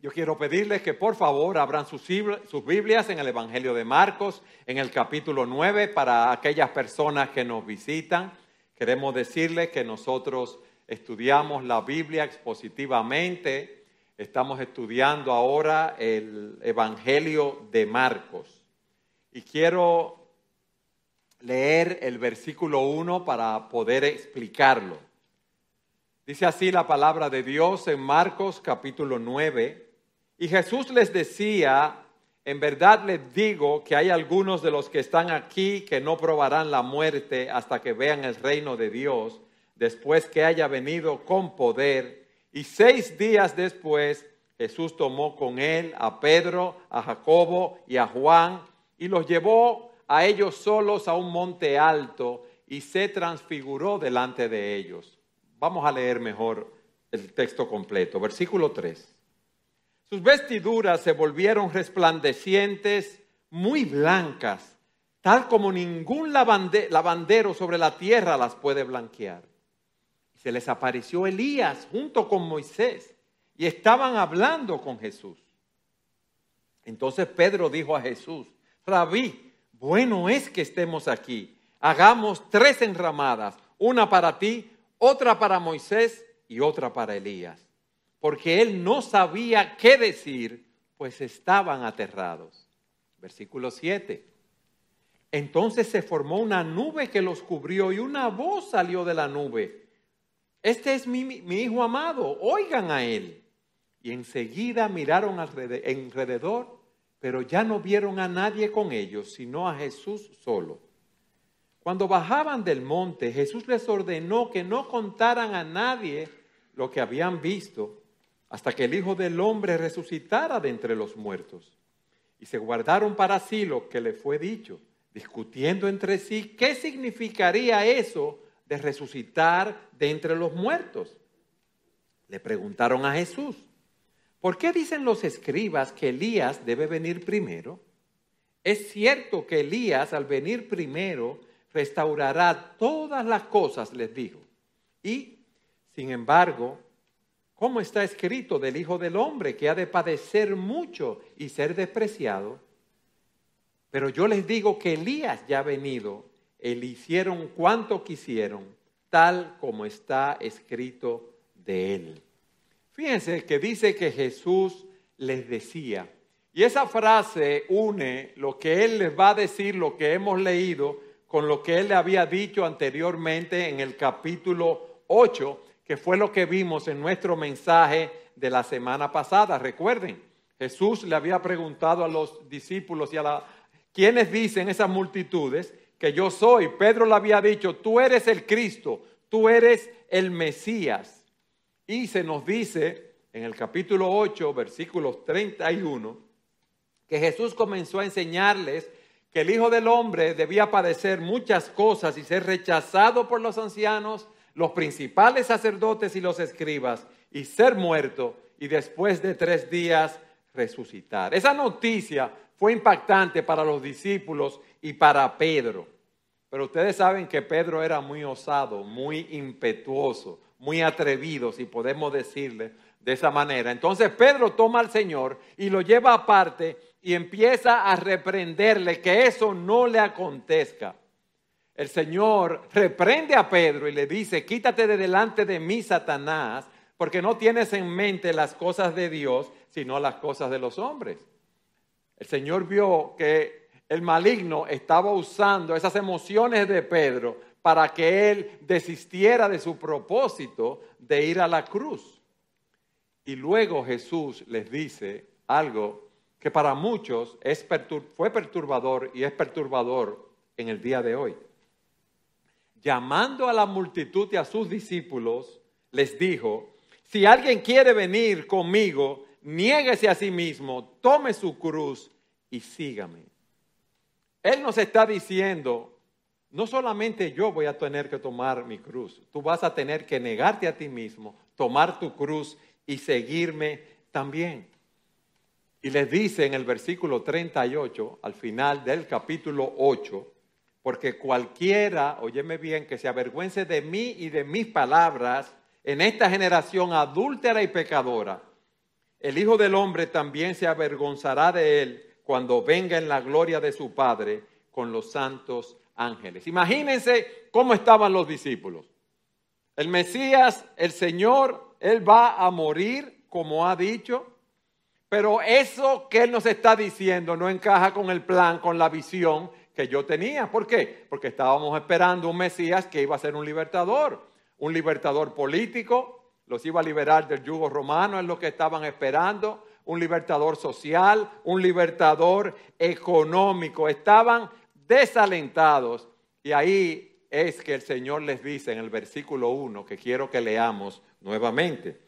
Yo quiero pedirles que por favor abran sus, Biblias en el Evangelio de Marcos, en el capítulo 9, para aquellas personas que nos visitan. Queremos decirles que nosotros estudiamos la Biblia expositivamente. Estamos estudiando ahora el Evangelio de Marcos. Y quiero leer el versículo 1 para poder explicarlo. Dice así la palabra de Dios en Marcos capítulo 9. Y Jesús les decía, en verdad les digo que hay algunos de los que están aquí que no probarán la muerte hasta que vean el reino de Dios, después que haya venido con poder. Y seis días después Jesús tomó con él a Pedro, a Jacobo y a Juan y los llevó a ellos solos a un monte alto y se transfiguró delante de ellos. Vamos a leer mejor el texto completo. Versículo 3. Sus vestiduras se volvieron resplandecientes, muy blancas, tal como ningún lavandero sobre la tierra las puede blanquear. Se les apareció Elías junto con Moisés y estaban hablando con Jesús. Entonces Pedro dijo a Jesús, Rabí, bueno es que estemos aquí. Hagamos tres enramadas, una para ti, otra para Moisés y otra para Elías porque él no sabía qué decir, pues estaban aterrados. Versículo 7. Entonces se formó una nube que los cubrió y una voz salió de la nube. Este es mi, hijo amado, oigan a él. Y enseguida miraron alrededor, pero ya no vieron a nadie con ellos, sino a Jesús solo. Cuando bajaban del monte, Jesús les ordenó que no contaran a nadie lo que habían visto hasta que el Hijo del Hombre resucitara de entre los muertos. Y se guardaron para sí lo que le fue dicho, discutiendo entre sí qué significaría eso de resucitar de entre los muertos. Le preguntaron a Jesús, ¿por qué dicen los escribas que Elías debe venir primero? Es cierto que Elías al venir primero restaurará todas las cosas, les dijo. Y, sin embargo, ¿Cómo está escrito del Hijo del Hombre que ha de padecer mucho y ser despreciado? Pero yo les digo que Elías ya ha venido, le hicieron cuanto quisieron, tal como está escrito de él. Fíjense que dice que Jesús les decía, y esa frase une lo que él les va a decir, lo que hemos leído, con lo que él le había dicho anteriormente en el capítulo 8, que fue lo que vimos en nuestro mensaje de la semana pasada. Recuerden, Jesús le había preguntado a los discípulos y a la... ¿Quiénes dicen esas multitudes que yo soy? Pedro le había dicho, tú eres el Cristo, tú eres el Mesías. Y se nos dice en el capítulo 8, versículos 31, que Jesús comenzó a enseñarles que el Hijo del Hombre debía padecer muchas cosas y ser rechazado por los ancianos, los principales sacerdotes y los escribas y ser muerto y después de tres días resucitar. Esa noticia fue impactante para los discípulos y para Pedro. Pero ustedes saben que Pedro era muy osado, muy impetuoso, muy atrevido, si podemos decirle de esa manera. Entonces Pedro toma al Señor y lo lleva aparte y empieza a reprenderle que eso no le acontezca el Señor reprende a Pedro y le dice, quítate de delante de mí, Satanás, porque no tienes en mente las cosas de Dios, sino las cosas de los hombres. El Señor vio que el maligno estaba usando esas emociones de Pedro para que él desistiera de su propósito de ir a la cruz. Y luego Jesús les dice algo que para muchos fue perturbador y es perturbador en el día de hoy llamando a la multitud y a sus discípulos, les dijo, si alguien quiere venir conmigo, niéguese a sí mismo, tome su cruz y sígame. Él nos está diciendo, no solamente yo voy a tener que tomar mi cruz, tú vas a tener que negarte a ti mismo, tomar tu cruz y seguirme también. Y les dice en el versículo 38, al final del capítulo 8, porque cualquiera, óyeme bien, que se avergüence de mí y de mis palabras en esta generación adúltera y pecadora, el Hijo del Hombre también se avergonzará de él cuando venga en la gloria de su Padre con los santos ángeles. Imagínense cómo estaban los discípulos. El Mesías, el Señor, Él va a morir, como ha dicho, pero eso que Él nos está diciendo no encaja con el plan, con la visión que yo tenía. ¿Por qué? Porque estábamos esperando un Mesías que iba a ser un libertador, un libertador político, los iba a liberar del yugo romano, es lo que estaban esperando, un libertador social, un libertador económico. Estaban desalentados y ahí es que el Señor les dice en el versículo 1, que quiero que leamos nuevamente.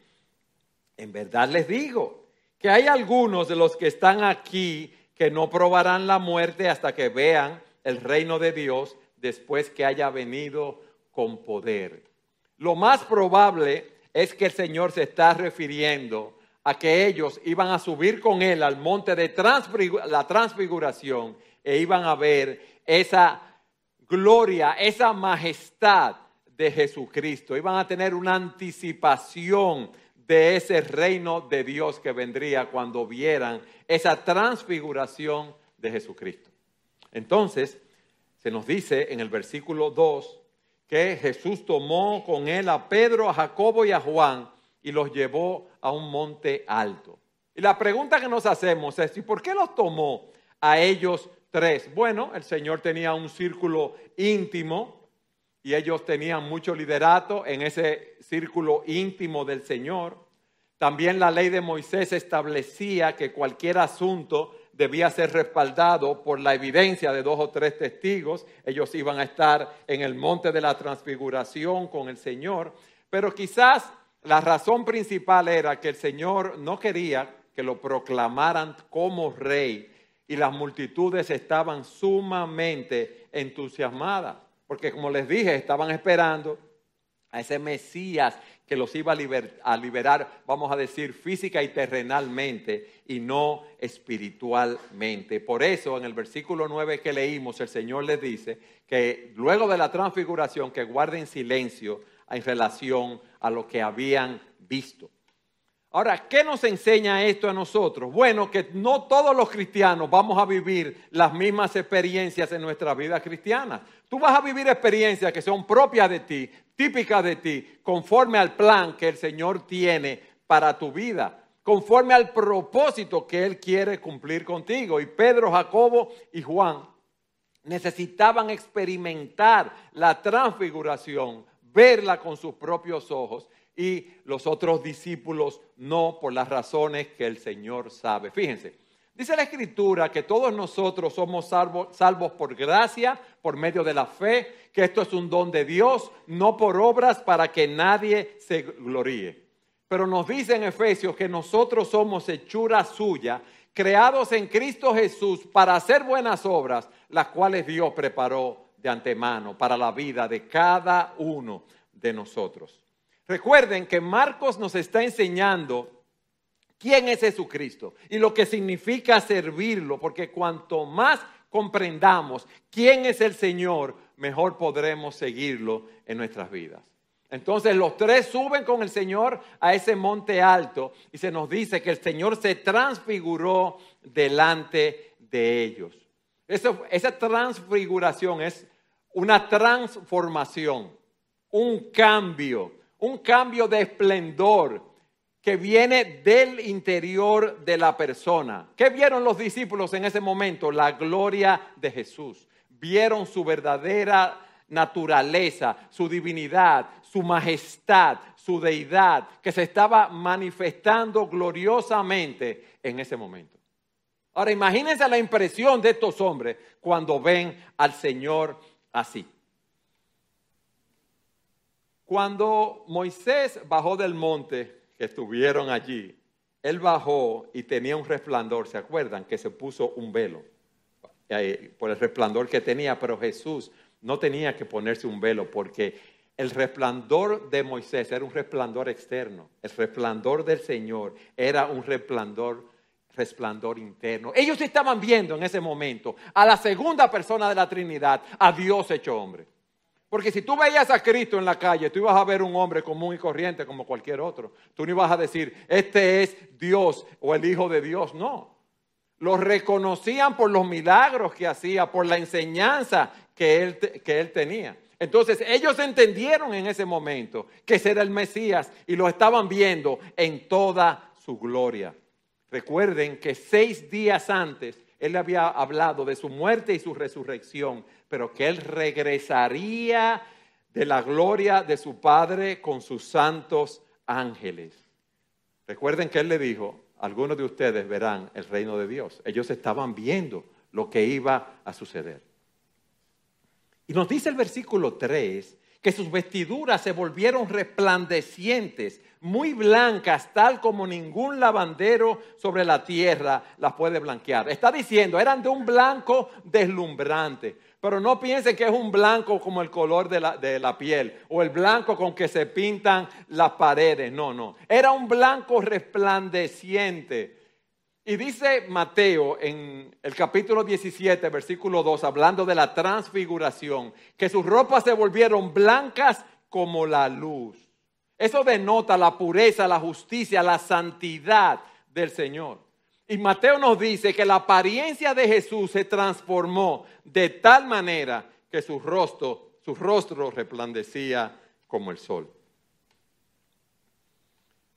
En verdad les digo que hay algunos de los que están aquí que no probarán la muerte hasta que vean el reino de Dios después que haya venido con poder. Lo más probable es que el Señor se está refiriendo a que ellos iban a subir con Él al monte de la transfiguración e iban a ver esa gloria, esa majestad de Jesucristo. Iban a tener una anticipación de ese reino de Dios que vendría cuando vieran esa transfiguración de Jesucristo. Entonces, se nos dice en el versículo 2 que Jesús tomó con él a Pedro, a Jacobo y a Juan y los llevó a un monte alto. Y la pregunta que nos hacemos es, ¿y por qué los tomó a ellos tres? Bueno, el Señor tenía un círculo íntimo y ellos tenían mucho liderato en ese círculo íntimo del Señor. También la ley de Moisés establecía que cualquier asunto debía ser respaldado por la evidencia de dos o tres testigos. Ellos iban a estar en el monte de la transfiguración con el Señor. Pero quizás la razón principal era que el Señor no quería que lo proclamaran como rey y las multitudes estaban sumamente entusiasmadas, porque como les dije, estaban esperando a ese Mesías que los iba a, liberar, vamos a decir, física y terrenalmente y no espiritualmente. Por eso en el versículo 9 que leímos, el Señor les dice que luego de la transfiguración, que guarden silencio en relación a lo que habían visto. Ahora, ¿qué nos enseña esto a nosotros? Bueno, que no todos los cristianos vamos a vivir las mismas experiencias en nuestra vida cristiana. Tú vas a vivir experiencias que son propias de ti, típicas de ti, conforme al plan que el Señor tiene para tu vida, conforme al propósito que Él quiere cumplir contigo. Y Pedro, Jacobo y Juan necesitaban experimentar la transfiguración, verla con sus propios ojos y los otros discípulos no por las razones que el Señor sabe. Fíjense, dice la Escritura que todos nosotros somos salvos, por gracia, por medio de la fe, que esto es un don de Dios, no por obras para que nadie se gloríe. Pero nos dice en Efesios que nosotros somos hechura suya, creados en Cristo Jesús para hacer buenas obras, las cuales Dios preparó de antemano para la vida de cada uno de nosotros. Recuerden que Marcos nos está enseñando quién es Jesucristo y lo que significa servirlo, porque cuanto más comprendamos quién es el Señor, mejor podremos seguirlo en nuestras vidas. Entonces los tres suben con el Señor a ese monte alto y se nos dice que el Señor se transfiguró delante de ellos. esa transfiguración es una transformación, un cambio un cambio de esplendor que viene del interior de la persona. ¿Qué vieron los discípulos en ese momento? La gloria de Jesús. Vieron su verdadera naturaleza, su divinidad, su majestad, su deidad, que se estaba manifestando gloriosamente en ese momento. Ahora imagínense la impresión de estos hombres cuando ven al Señor así. Cuando Moisés bajó del monte, que estuvieron allí, él bajó y tenía un resplandor, ¿se acuerdan? Que se puso un velo eh, por el resplandor que tenía, pero Jesús no tenía que ponerse un velo porque el resplandor de Moisés era un resplandor externo, el resplandor del Señor era un resplandor resplandor interno. Ellos estaban viendo en ese momento a la segunda persona de la Trinidad, a Dios hecho hombre. Porque si tú veías a Cristo en la calle, tú ibas a ver un hombre común y corriente como cualquier otro. Tú no ibas a decir, este es Dios o el Hijo de Dios. No. Lo reconocían por los milagros que hacía, por la enseñanza que él, que él tenía. Entonces ellos entendieron en ese momento que ese era el Mesías y lo estaban viendo en toda su gloria. Recuerden que seis días antes él había hablado de su muerte y su resurrección, pero que él regresaría de la gloria de su Padre con sus santos ángeles. Recuerden que él le dijo, algunos de ustedes verán el reino de Dios. Ellos estaban viendo lo que iba a suceder. Y nos dice el versículo 3 que sus vestiduras se volvieron resplandecientes, muy blancas, tal como ningún lavandero sobre la tierra las puede blanquear. Está diciendo, eran de un blanco deslumbrante. Pero no piensen que es un blanco como el color de la, de la, piel o el blanco con que se pintan las paredes. No, no. Era un blanco resplandeciente. Y dice Mateo en el capítulo 17, versículo 2, hablando de la transfiguración, que sus ropas se volvieron blancas como la luz. Eso denota la pureza, la justicia, la santidad del Señor. Y Mateo nos dice que la apariencia de Jesús se transformó de tal manera que su rostro, su rostro resplandecía como el sol.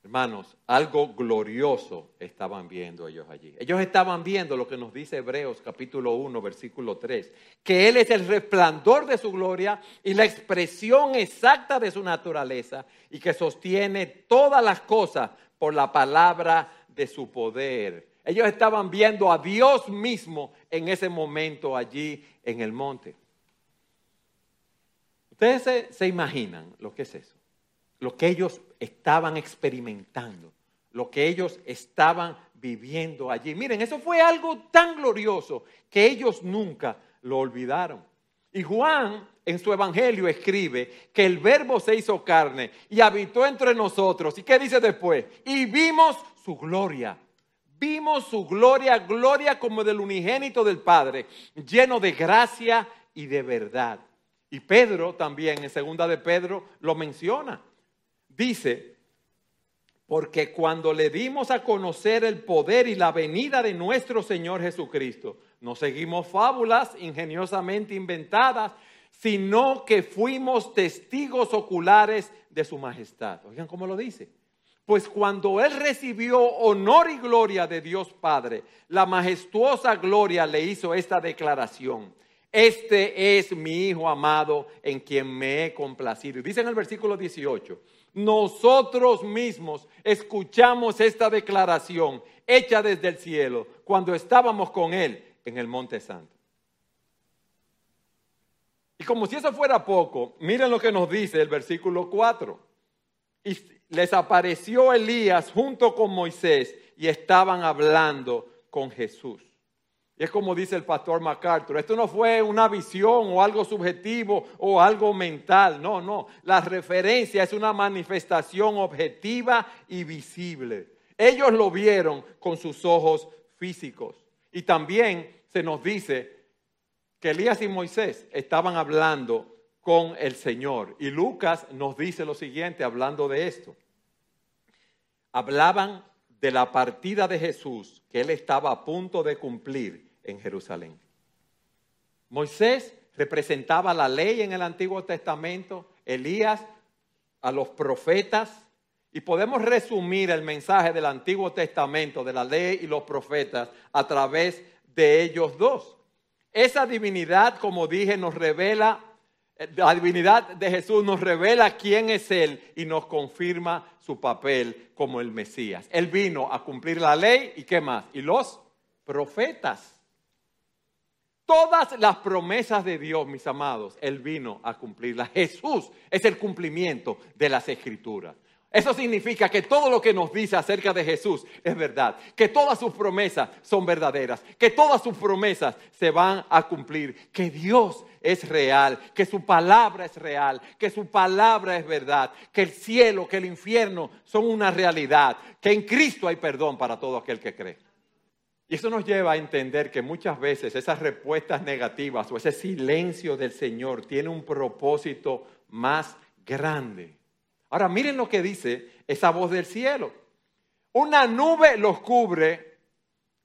Hermanos, algo glorioso estaban viendo ellos allí. Ellos estaban viendo lo que nos dice Hebreos capítulo 1, versículo 3, que Él es el resplandor de su gloria y la expresión exacta de su naturaleza y que sostiene todas las cosas por la palabra de su poder. Ellos estaban viendo a Dios mismo en ese momento allí en el monte. Ustedes se, se imaginan lo que es eso lo que ellos estaban experimentando, lo que ellos estaban viviendo allí. Miren, eso fue algo tan glorioso que ellos nunca lo olvidaron. Y Juan en su evangelio escribe que el verbo se hizo carne y habitó entre nosotros. ¿Y qué dice después? Y vimos su gloria. Vimos su gloria, gloria como del unigénito del Padre, lleno de gracia y de verdad. Y Pedro también en segunda de Pedro lo menciona. Dice, porque cuando le dimos a conocer el poder y la venida de nuestro Señor Jesucristo, no seguimos fábulas ingeniosamente inventadas, sino que fuimos testigos oculares de su majestad. Oigan cómo lo dice. Pues cuando él recibió honor y gloria de Dios Padre, la majestuosa gloria le hizo esta declaración. Este es mi Hijo amado en quien me he complacido. dice en el versículo 18, nosotros mismos escuchamos esta declaración hecha desde el cielo cuando estábamos con Él en el Monte Santo. Y como si eso fuera poco, miren lo que nos dice el versículo 4. Y les apareció Elías junto con Moisés y estaban hablando con Jesús. Y es como dice el pastor MacArthur, esto no fue una visión o algo subjetivo o algo mental, no, no, la referencia es una manifestación objetiva y visible. Ellos lo vieron con sus ojos físicos. Y también se nos dice que Elías y Moisés estaban hablando con el Señor. Y Lucas nos dice lo siguiente hablando de esto. Hablaban de la partida de Jesús que él estaba a punto de cumplir en Jerusalén. Moisés representaba la ley en el Antiguo Testamento, Elías a los profetas, y podemos resumir el mensaje del Antiguo Testamento, de la ley y los profetas, a través de ellos dos. Esa divinidad, como dije, nos revela, la divinidad de Jesús nos revela quién es Él y nos confirma su papel como el Mesías. Él vino a cumplir la ley y qué más, y los profetas. Todas las promesas de Dios, mis amados, Él vino a cumplirlas. Jesús es el cumplimiento de las escrituras. Eso significa que todo lo que nos dice acerca de Jesús es verdad, que todas sus promesas son verdaderas, que todas sus promesas se van a cumplir, que Dios es real, que su palabra es real, que su palabra es verdad, que el cielo, que el infierno son una realidad, que en Cristo hay perdón para todo aquel que cree. Y eso nos lleva a entender que muchas veces esas respuestas negativas o ese silencio del Señor tiene un propósito más grande. Ahora miren lo que dice esa voz del cielo. Una nube los cubre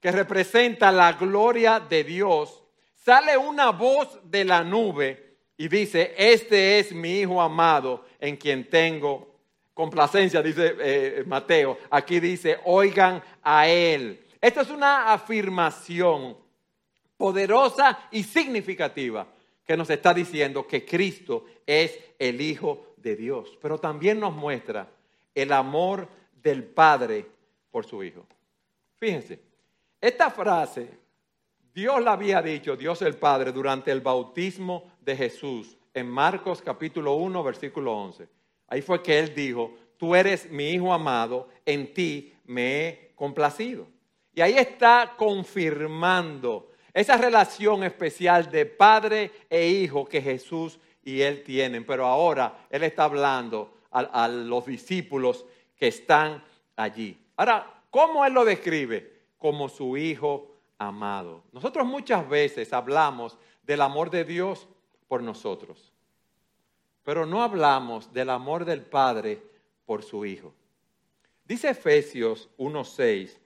que representa la gloria de Dios. Sale una voz de la nube y dice, este es mi Hijo amado en quien tengo complacencia, dice eh, Mateo. Aquí dice, oigan a Él. Esta es una afirmación poderosa y significativa que nos está diciendo que Cristo es el Hijo de Dios, pero también nos muestra el amor del Padre por su Hijo. Fíjense, esta frase Dios la había dicho, Dios el Padre, durante el bautismo de Jesús en Marcos capítulo 1, versículo 11. Ahí fue que Él dijo, tú eres mi Hijo amado, en ti me he complacido. Y ahí está confirmando esa relación especial de padre e hijo que Jesús y Él tienen. Pero ahora Él está hablando a, los discípulos que están allí. Ahora, ¿cómo Él lo describe? Como su Hijo amado. Nosotros muchas veces hablamos del amor de Dios por nosotros, pero no hablamos del amor del Padre por su Hijo. Dice Efesios 1.6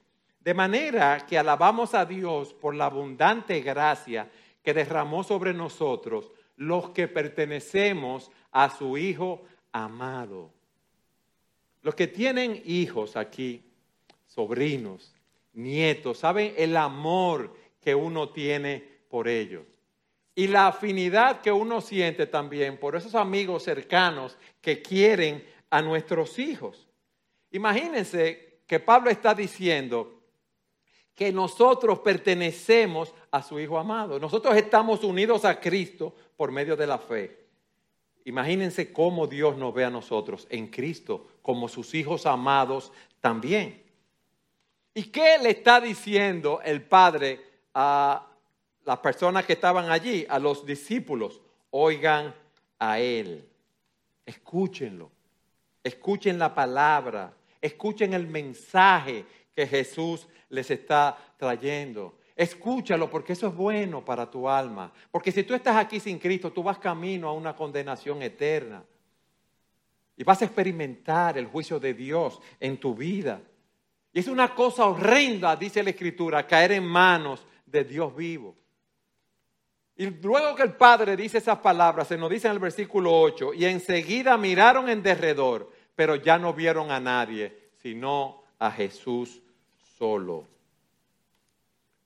de manera que alabamos a Dios por la abundante gracia que derramó sobre nosotros los que pertenecemos a su Hijo amado. Los que tienen hijos aquí, sobrinos, nietos, saben el amor que uno tiene por ellos. Y la afinidad que uno siente también por esos amigos cercanos que quieren a nuestros hijos. Imagínense que Pablo está diciendo que nosotros pertenecemos a su Hijo amado. Nosotros estamos unidos a Cristo por medio de la fe. Imagínense cómo Dios nos ve a nosotros en Cristo, como sus hijos amados también. ¿Y qué le está diciendo el Padre a las personas que estaban allí, a los discípulos? Oigan a Él, escúchenlo, escuchen la palabra, escuchen el mensaje que Jesús les está trayendo. Escúchalo porque eso es bueno para tu alma. Porque si tú estás aquí sin Cristo, tú vas camino a una condenación eterna. Y vas a experimentar el juicio de Dios en tu vida. Y es una cosa horrenda, dice la Escritura, caer en manos de Dios vivo. Y luego que el Padre dice esas palabras, se nos dice en el versículo 8, y enseguida miraron en derredor, pero ya no vieron a nadie, sino a Jesús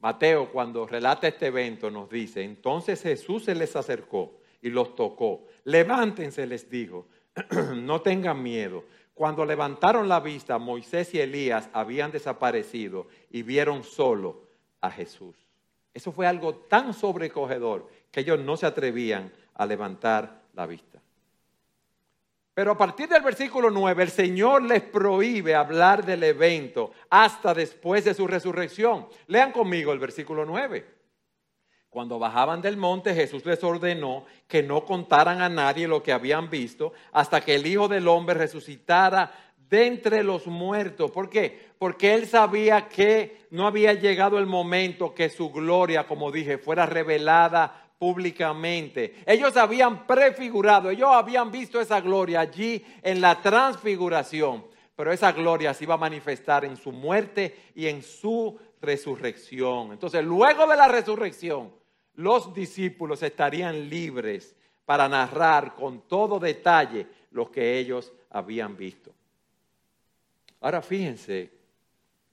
Mateo cuando relata este evento nos dice, entonces Jesús se les acercó y los tocó. Levántense, les dijo, no tengan miedo. Cuando levantaron la vista, Moisés y Elías habían desaparecido y vieron solo a Jesús. Eso fue algo tan sobrecogedor que ellos no se atrevían a levantar la vista. Pero a partir del versículo 9, el Señor les prohíbe hablar del evento hasta después de su resurrección. Lean conmigo el versículo 9. Cuando bajaban del monte, Jesús les ordenó que no contaran a nadie lo que habían visto hasta que el Hijo del Hombre resucitara de entre los muertos. ¿Por qué? Porque él sabía que no había llegado el momento que su gloria, como dije, fuera revelada públicamente. Ellos habían prefigurado, ellos habían visto esa gloria allí en la transfiguración, pero esa gloria se iba a manifestar en su muerte y en su resurrección. Entonces, luego de la resurrección, los discípulos estarían libres para narrar con todo detalle lo que ellos habían visto. Ahora fíjense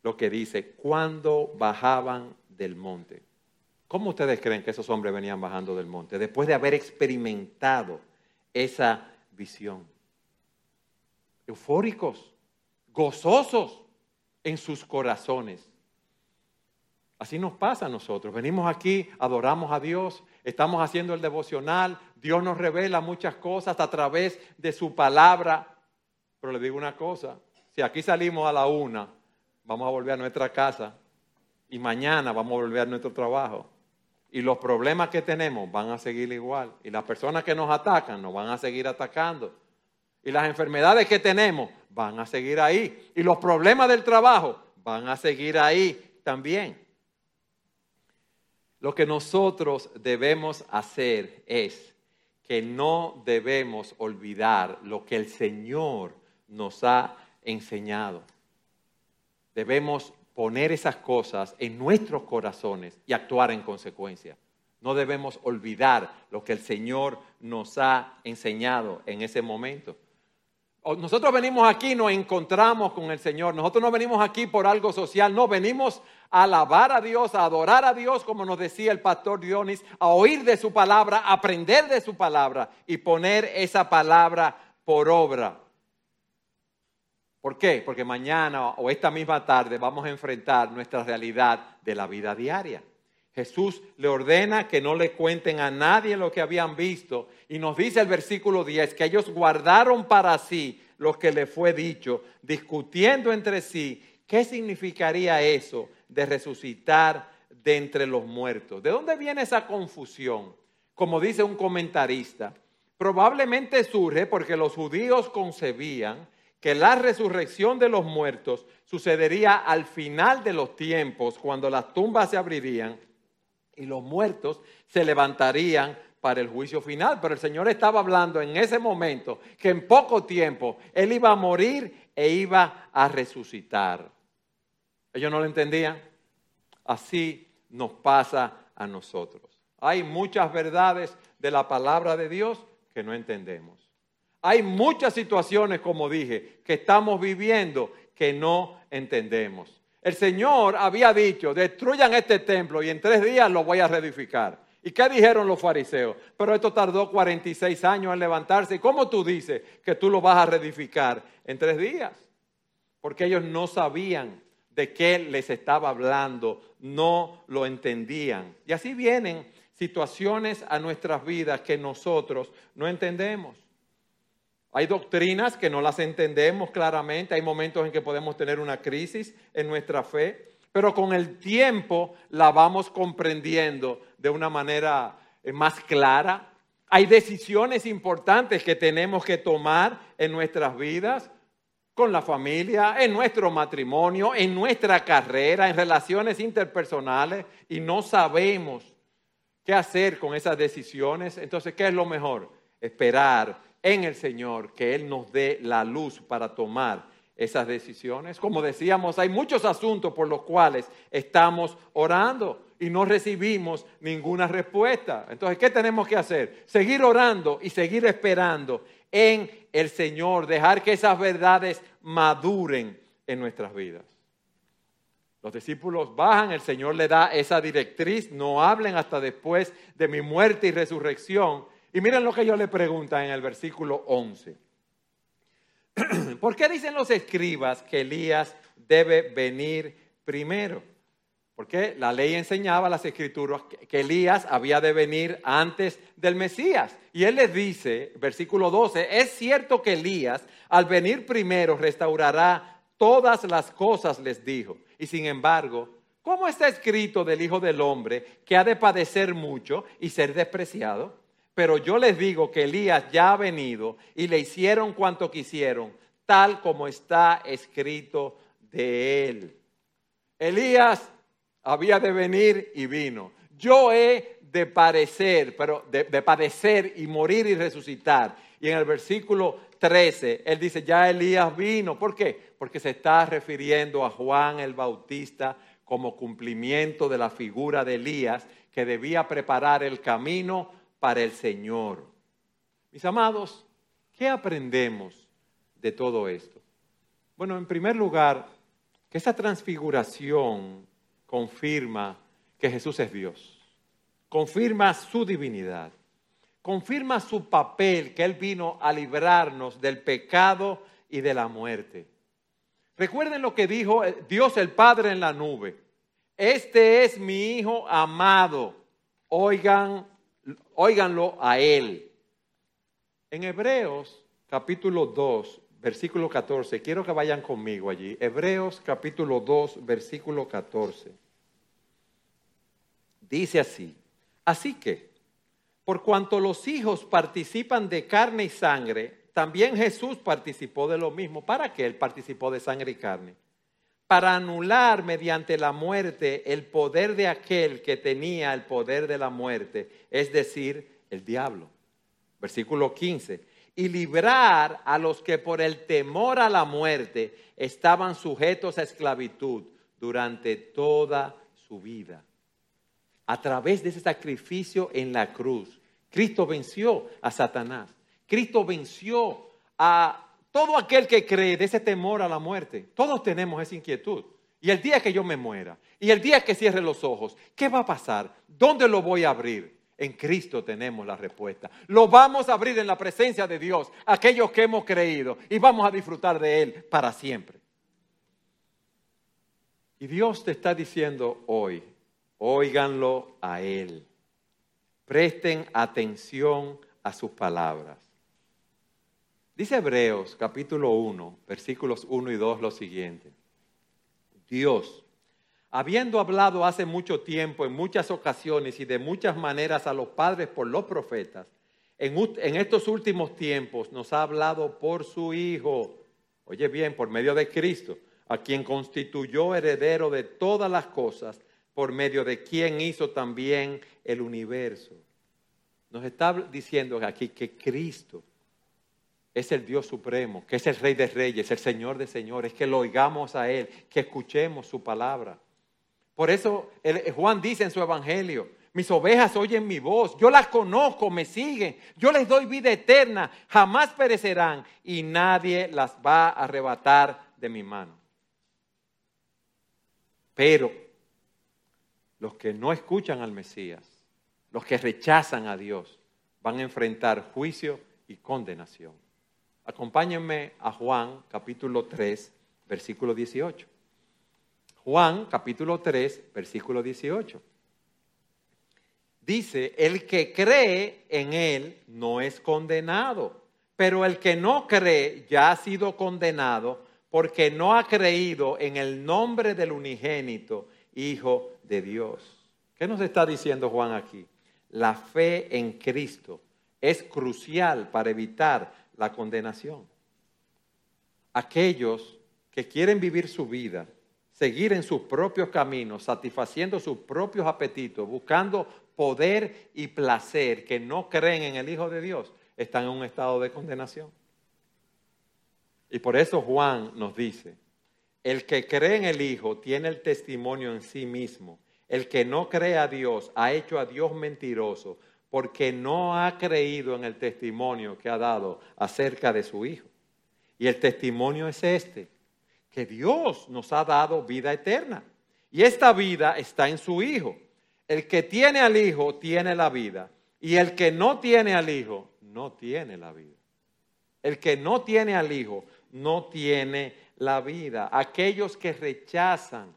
lo que dice, cuando bajaban del monte. ¿Cómo ustedes creen que esos hombres venían bajando del monte después de haber experimentado esa visión? Eufóricos, gozosos en sus corazones. Así nos pasa a nosotros. Venimos aquí, adoramos a Dios, estamos haciendo el devocional, Dios nos revela muchas cosas a través de su palabra. Pero le digo una cosa, si aquí salimos a la una, vamos a volver a nuestra casa y mañana vamos a volver a nuestro trabajo. Y los problemas que tenemos van a seguir igual. Y las personas que nos atacan nos van a seguir atacando. Y las enfermedades que tenemos van a seguir ahí. Y los problemas del trabajo van a seguir ahí también. Lo que nosotros debemos hacer es que no debemos olvidar lo que el Señor nos ha enseñado. Debemos poner esas cosas en nuestros corazones y actuar en consecuencia. No debemos olvidar lo que el Señor nos ha enseñado en ese momento. Nosotros venimos aquí, nos encontramos con el Señor. Nosotros no venimos aquí por algo social, no, venimos a alabar a Dios, a adorar a Dios, como nos decía el pastor Dionis, a oír de su palabra, a aprender de su palabra y poner esa palabra por obra. ¿Por qué? Porque mañana o esta misma tarde vamos a enfrentar nuestra realidad de la vida diaria. Jesús le ordena que no le cuenten a nadie lo que habían visto y nos dice el versículo 10 que ellos guardaron para sí lo que le fue dicho, discutiendo entre sí qué significaría eso de resucitar de entre los muertos. ¿De dónde viene esa confusión? Como dice un comentarista, probablemente surge porque los judíos concebían que la resurrección de los muertos sucedería al final de los tiempos, cuando las tumbas se abrirían y los muertos se levantarían para el juicio final. Pero el Señor estaba hablando en ese momento que en poco tiempo Él iba a morir e iba a resucitar. Ellos no lo entendían. Así nos pasa a nosotros. Hay muchas verdades de la palabra de Dios que no entendemos. Hay muchas situaciones, como dije, que estamos viviendo que no entendemos. El Señor había dicho, destruyan este templo y en tres días lo voy a reedificar. ¿Y qué dijeron los fariseos? Pero esto tardó 46 años en levantarse. ¿Y cómo tú dices que tú lo vas a reedificar en tres días? Porque ellos no sabían de qué les estaba hablando, no lo entendían. Y así vienen situaciones a nuestras vidas que nosotros no entendemos. Hay doctrinas que no las entendemos claramente, hay momentos en que podemos tener una crisis en nuestra fe, pero con el tiempo la vamos comprendiendo de una manera eh, más clara. Hay decisiones importantes que tenemos que tomar en nuestras vidas, con la familia, en nuestro matrimonio, en nuestra carrera, en relaciones interpersonales, y no sabemos qué hacer con esas decisiones. Entonces, ¿qué es lo mejor? Esperar en el Señor, que Él nos dé la luz para tomar esas decisiones. Como decíamos, hay muchos asuntos por los cuales estamos orando y no recibimos ninguna respuesta. Entonces, ¿qué tenemos que hacer? Seguir orando y seguir esperando en el Señor, dejar que esas verdades maduren en nuestras vidas. Los discípulos bajan, el Señor le da esa directriz, no hablen hasta después de mi muerte y resurrección, y miren lo que ellos le preguntan en el versículo 11. ¿Por qué dicen los escribas que Elías debe venir primero? Porque la ley enseñaba las escrituras que Elías había de venir antes del Mesías. Y él les dice, versículo 12, es cierto que Elías al venir primero restaurará todas las cosas, les dijo. Y sin embargo, ¿cómo está escrito del Hijo del Hombre que ha de padecer mucho y ser despreciado? Pero yo les digo que Elías ya ha venido y le hicieron cuanto quisieron, tal como está escrito de él. Elías había de venir y vino. Yo he de parecer, pero de, padecer y morir y resucitar. Y en el versículo 13, él dice, ya Elías vino. ¿Por qué? Porque se está refiriendo a Juan el Bautista como cumplimiento de la figura de Elías que debía preparar el camino para el Señor. Mis amados, ¿qué aprendemos de todo esto? Bueno, en primer lugar, que esta transfiguración confirma que Jesús es Dios, confirma su divinidad, confirma su papel, que Él vino a librarnos del pecado y de la muerte. Recuerden lo que dijo Dios el Padre en la nube. Este es mi Hijo amado. Oigan óiganlo a Él. En Hebreos capítulo 2, versículo 14, quiero que vayan conmigo allí. Hebreos capítulo 2, versículo 14. Dice así, así que, por cuanto los hijos participan de carne y sangre, también Jesús participó de lo mismo. ¿Para qué él participó de sangre y carne? Para anular mediante la muerte el poder de aquel que tenía el poder de la muerte, es decir, el diablo. Versículo 15. Y librar a los que por el temor a la muerte estaban sujetos a esclavitud durante toda su vida. A través de ese sacrificio en la cruz, Cristo venció a Satanás. Cristo venció a todo aquel que cree de ese temor a la muerte, todos tenemos esa inquietud. Y el día que yo me muera, y el día que cierre los ojos, ¿qué va a pasar? ¿Dónde lo voy a abrir? En Cristo tenemos la respuesta. Lo vamos a abrir en la presencia de Dios, aquellos que hemos creído, y vamos a disfrutar de Él para siempre. Y Dios te está diciendo hoy, óiganlo a Él. Presten atención a sus palabras. Dice Hebreos capítulo 1, versículos 1 y 2 lo siguiente. Dios, habiendo hablado hace mucho tiempo, en muchas ocasiones y de muchas maneras a los padres por los profetas, en, en estos últimos tiempos nos ha hablado por su Hijo, oye bien, por medio de Cristo, a quien constituyó heredero de todas las cosas, por medio de quien hizo también el universo. Nos está diciendo aquí que Cristo es el Dios supremo, que es el Rey de Reyes, el Señor de Señores, que lo oigamos a Él, que escuchemos su palabra. Por eso Juan dice en su Evangelio, mis ovejas oyen mi voz, yo las conozco, me siguen, yo les doy vida eterna, jamás perecerán y nadie las va a arrebatar de mi mano. Pero los que no escuchan al Mesías, los que rechazan a Dios, van a enfrentar juicio y condenación. Acompáñenme a Juan capítulo 3, versículo 18. Juan capítulo 3, versículo 18. Dice, el que cree en él no es condenado, pero el que no cree ya ha sido condenado porque no ha creído en el nombre del unigénito Hijo de Dios. ¿Qué nos está diciendo Juan aquí? La fe en Cristo es crucial para evitar la condenación. Aquellos que quieren vivir su vida, seguir en sus propios caminos, satisfaciendo sus propios apetitos, buscando poder y placer, que no creen en el Hijo de Dios, están en un estado de condenación. Y por eso Juan nos dice, el que cree en el Hijo tiene el testimonio en sí mismo. El que no cree a Dios ha hecho a Dios mentiroso porque no ha creído en el testimonio que ha dado acerca de su Hijo. Y el testimonio es este, que Dios nos ha dado vida eterna. Y esta vida está en su Hijo. El que tiene al Hijo tiene la vida. Y el que no tiene al Hijo no tiene la vida. El que no tiene al Hijo no tiene la vida. Aquellos que rechazan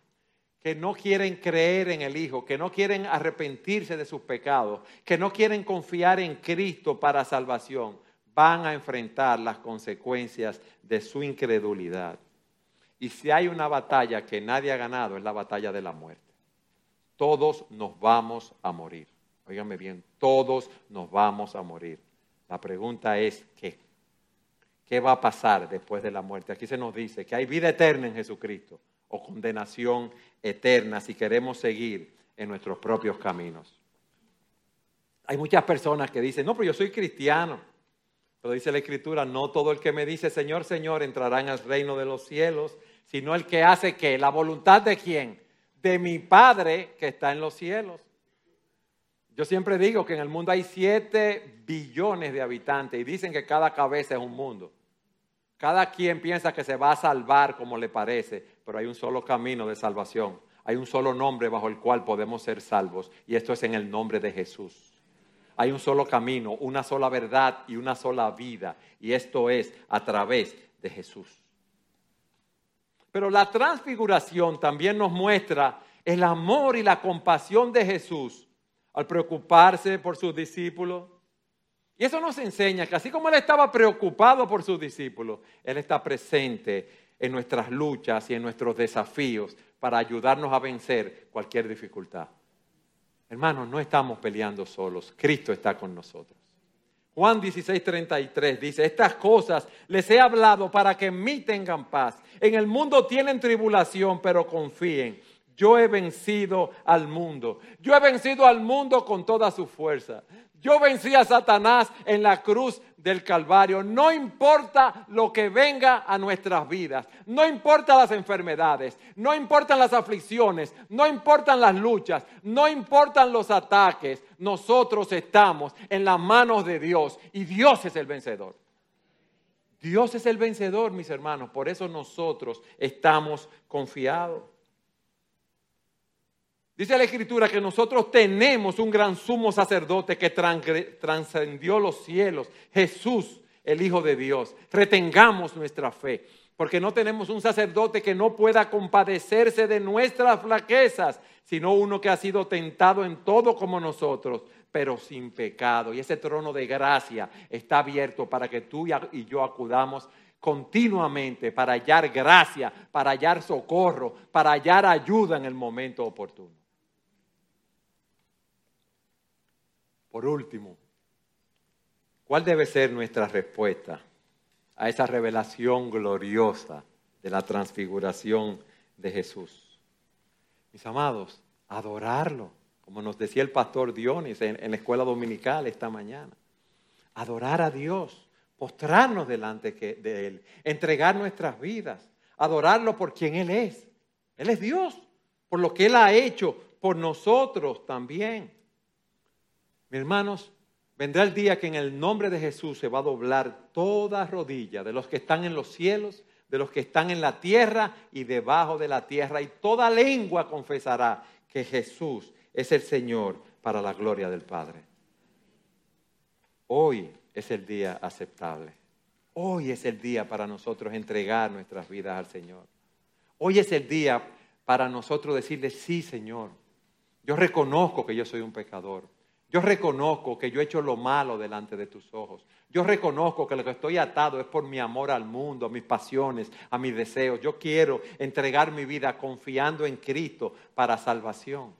que no quieren creer en el Hijo, que no quieren arrepentirse de sus pecados, que no quieren confiar en Cristo para salvación, van a enfrentar las consecuencias de su incredulidad. Y si hay una batalla que nadie ha ganado, es la batalla de la muerte. Todos nos vamos a morir. Óigame bien, todos nos vamos a morir. La pregunta es, ¿qué? ¿Qué va a pasar después de la muerte? Aquí se nos dice que hay vida eterna en Jesucristo o condenación eterna si queremos seguir en nuestros propios caminos. Hay muchas personas que dicen, no, pero yo soy cristiano. Pero dice la Escritura, no todo el que me dice Señor, Señor entrará en el reino de los cielos, sino el que hace que la voluntad de quién? De mi Padre que está en los cielos. Yo siempre digo que en el mundo hay siete billones de habitantes y dicen que cada cabeza es un mundo. Cada quien piensa que se va a salvar como le parece, pero hay un solo camino de salvación. Hay un solo nombre bajo el cual podemos ser salvos y esto es en el nombre de Jesús. Hay un solo camino, una sola verdad y una sola vida y esto es a través de Jesús. Pero la transfiguración también nos muestra el amor y la compasión de Jesús al preocuparse por sus discípulos, y eso nos enseña que así como Él estaba preocupado por sus discípulos, Él está presente en nuestras luchas y en nuestros desafíos para ayudarnos a vencer cualquier dificultad. Hermanos, no estamos peleando solos, Cristo está con nosotros. Juan 16, 33 dice, estas cosas les he hablado para que en mí tengan paz. En el mundo tienen tribulación, pero confíen. Yo he vencido al mundo. Yo he vencido al mundo con toda su fuerza. Yo vencí a Satanás en la cruz del Calvario. No importa lo que venga a nuestras vidas, no importa las enfermedades, no importan las aflicciones, no importan las luchas, no importan los ataques. Nosotros estamos en las manos de Dios y Dios es el vencedor. Dios es el vencedor, mis hermanos. Por eso nosotros estamos confiados. Dice la Escritura que nosotros tenemos un gran sumo sacerdote que trascendió los cielos, Jesús, el Hijo de Dios. Retengamos nuestra fe, porque no tenemos un sacerdote que no pueda compadecerse de nuestras flaquezas, sino uno que ha sido tentado en todo como nosotros, pero sin pecado. Y ese trono de gracia está abierto para que tú y yo acudamos continuamente para hallar gracia, para hallar socorro, para hallar ayuda en el momento oportuno. Por último, ¿cuál debe ser nuestra respuesta a esa revelación gloriosa de la transfiguración de Jesús? Mis amados, adorarlo, como nos decía el pastor Dionis en, la escuela dominical esta mañana. Adorar a Dios, postrarnos delante de Él, entregar nuestras vidas, adorarlo por quien Él es. Él es Dios, por lo que Él ha hecho por nosotros también. Mis hermanos, vendrá el día que en el nombre de Jesús se va a doblar toda rodilla de los que están en los cielos, de los que están en la tierra y debajo de la tierra, y toda lengua confesará que Jesús es el Señor para la gloria del Padre. Hoy es el día aceptable. Hoy es el día para nosotros entregar nuestras vidas al Señor. Hoy es el día para nosotros decirle, sí, Señor, yo reconozco que yo soy un pecador. Yo reconozco que yo he hecho lo malo delante de tus ojos. Yo reconozco que lo que estoy atado es por mi amor al mundo, a mis pasiones, a mis deseos. Yo quiero entregar mi vida confiando en Cristo para salvación.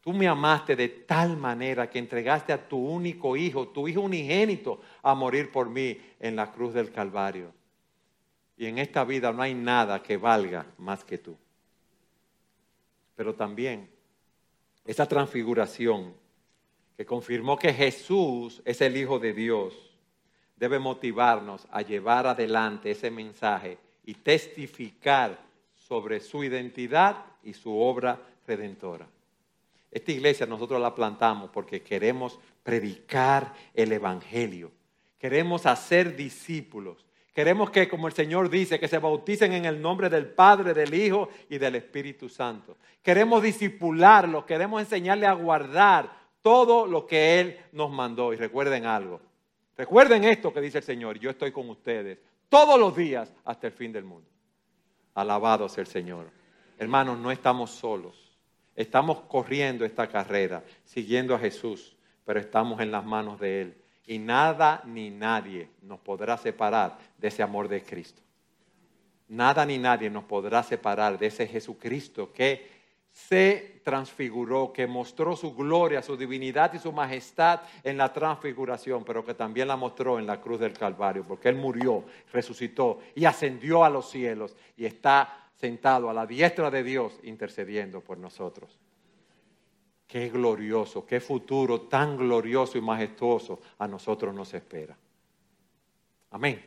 Tú me amaste de tal manera que entregaste a tu único hijo, tu hijo unigénito, a morir por mí en la cruz del Calvario. Y en esta vida no hay nada que valga más que tú. Pero también esa transfiguración que confirmó que Jesús es el Hijo de Dios, debe motivarnos a llevar adelante ese mensaje y testificar sobre su identidad y su obra redentora. Esta iglesia nosotros la plantamos porque queremos predicar el Evangelio, queremos hacer discípulos, Queremos que, como el Señor dice, que se bauticen en el nombre del Padre, del Hijo y del Espíritu Santo. Queremos disipularlos, queremos enseñarle a guardar todo lo que Él nos mandó. Y recuerden algo, recuerden esto que dice el Señor, yo estoy con ustedes todos los días hasta el fin del mundo. Alabado sea el Señor. Hermanos, no estamos solos. Estamos corriendo esta carrera, siguiendo a Jesús, pero estamos en las manos de Él y nada ni nadie nos podrá separar de ese amor de Cristo. Nada ni nadie nos podrá separar de ese Jesucristo que se transfiguró, que mostró su gloria, su divinidad y su majestad en la transfiguración, pero que también la mostró en la cruz del Calvario, porque Él murió, resucitó y ascendió a los cielos y está sentado a la diestra de Dios intercediendo por nosotros. Qué glorioso, qué futuro tan glorioso y majestuoso a nosotros nos espera. Amén.